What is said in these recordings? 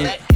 I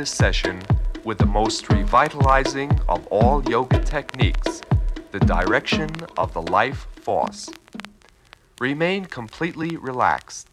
this session with the most revitalizing of all yoga techniques, the direction of the life force. Remain completely relaxed.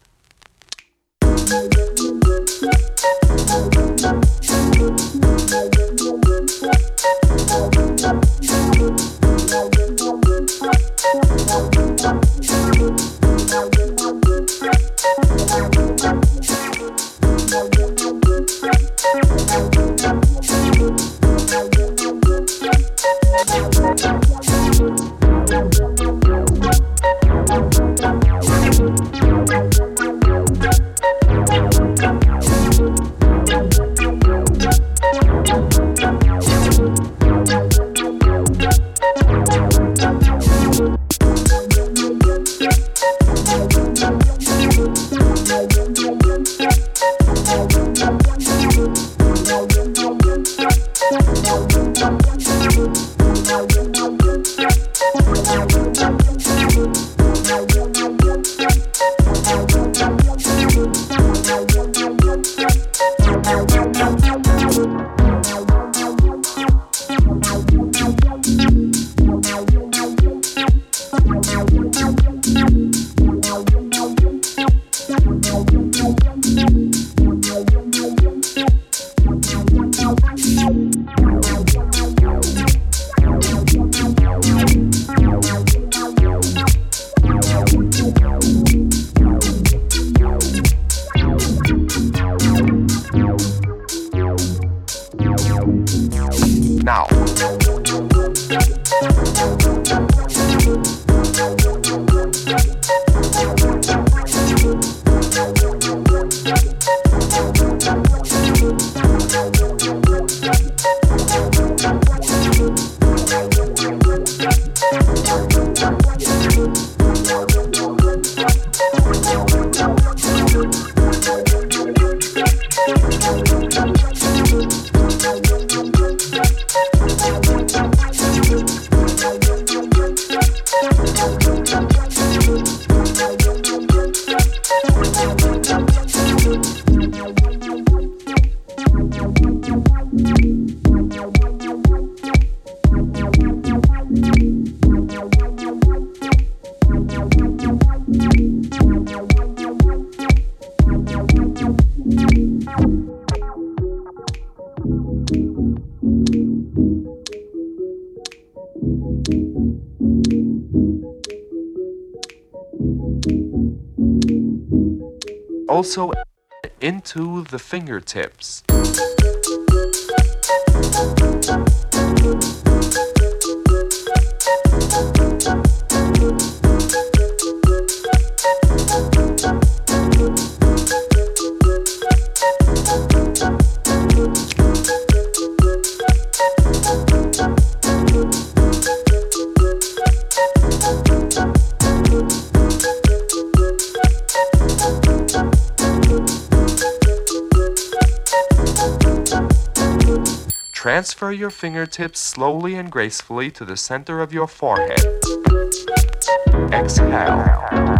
Also into the fingertips. Transfer your fingertips slowly and gracefully to the center of your forehead. Exhale.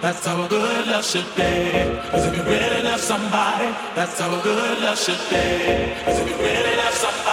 That's how a good love should be. Cause if you really love somebody, that's how a good love should be. Cause if you really love somebody.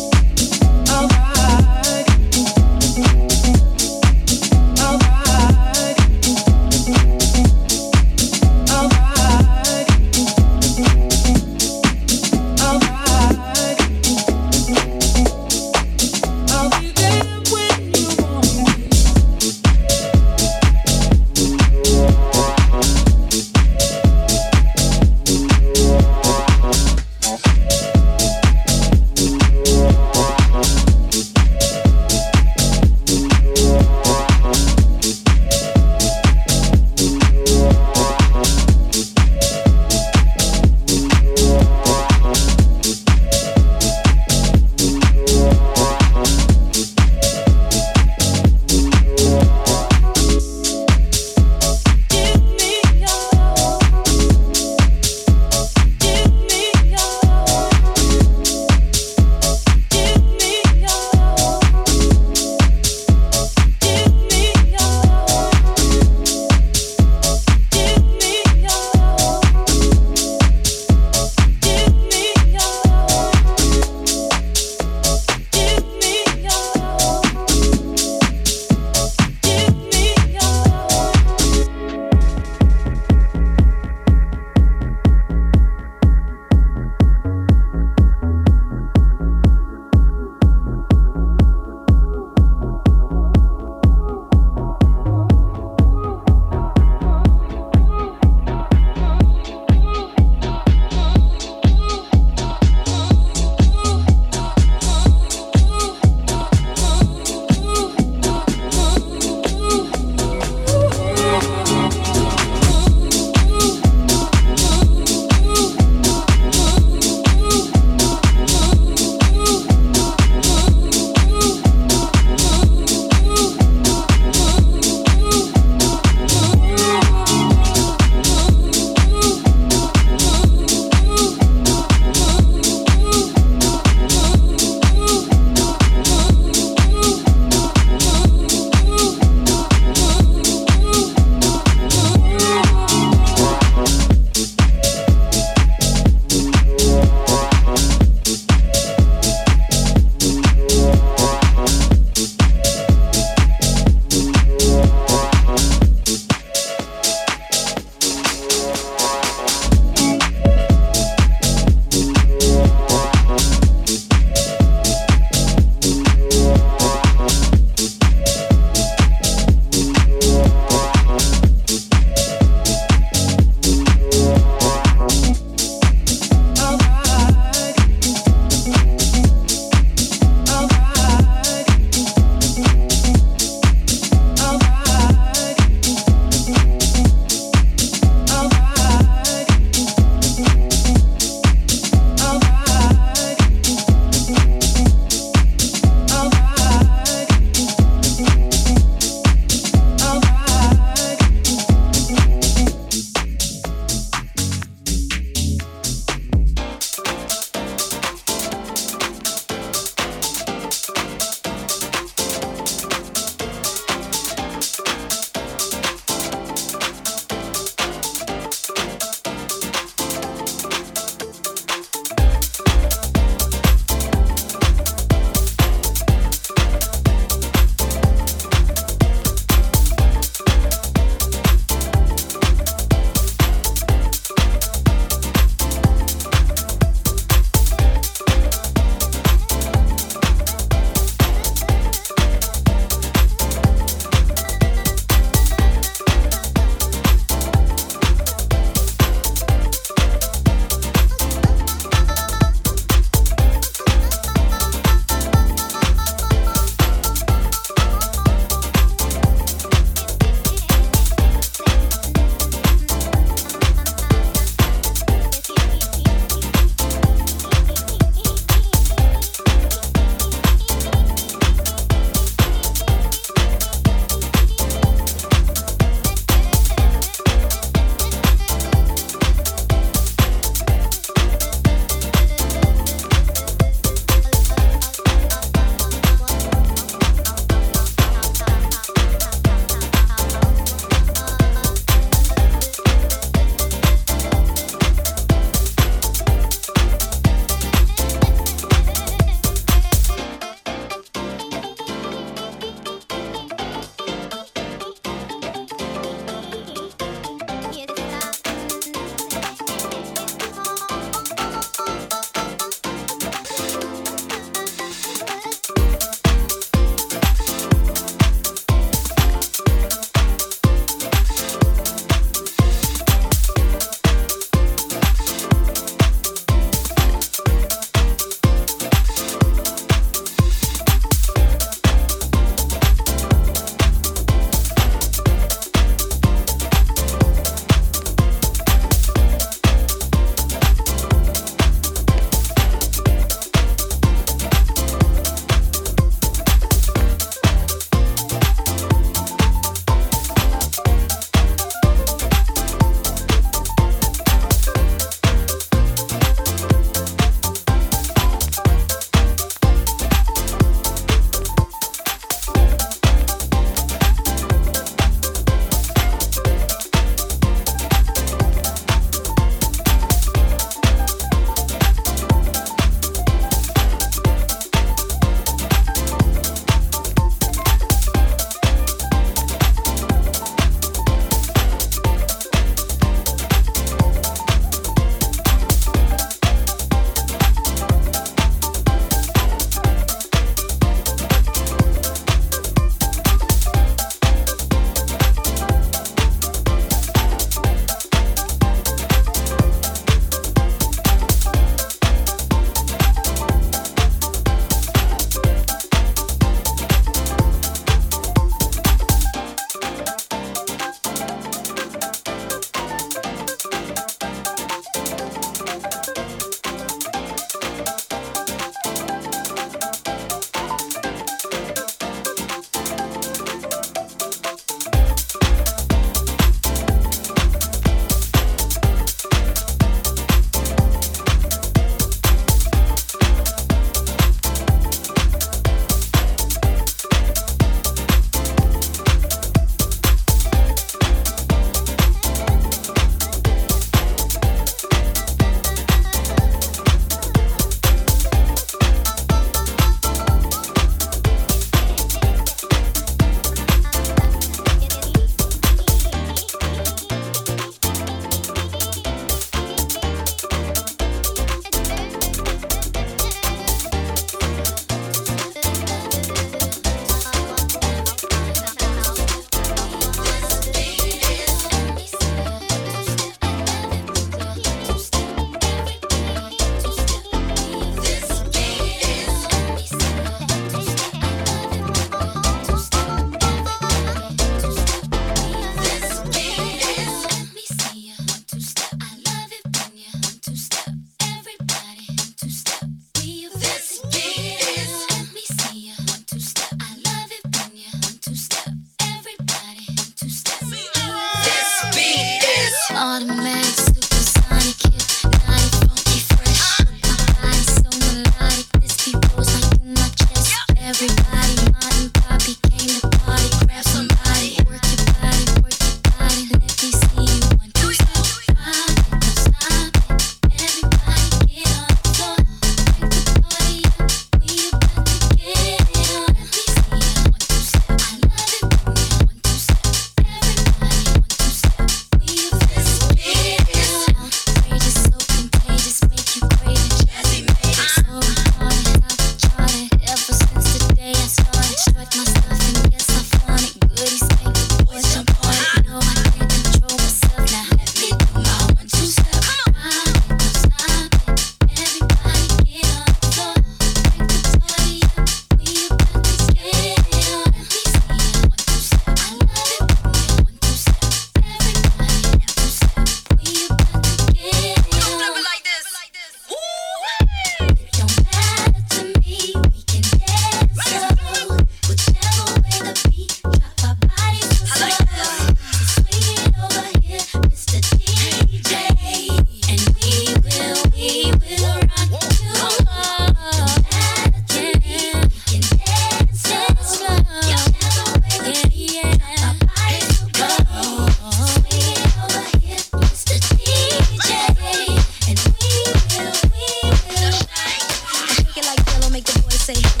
say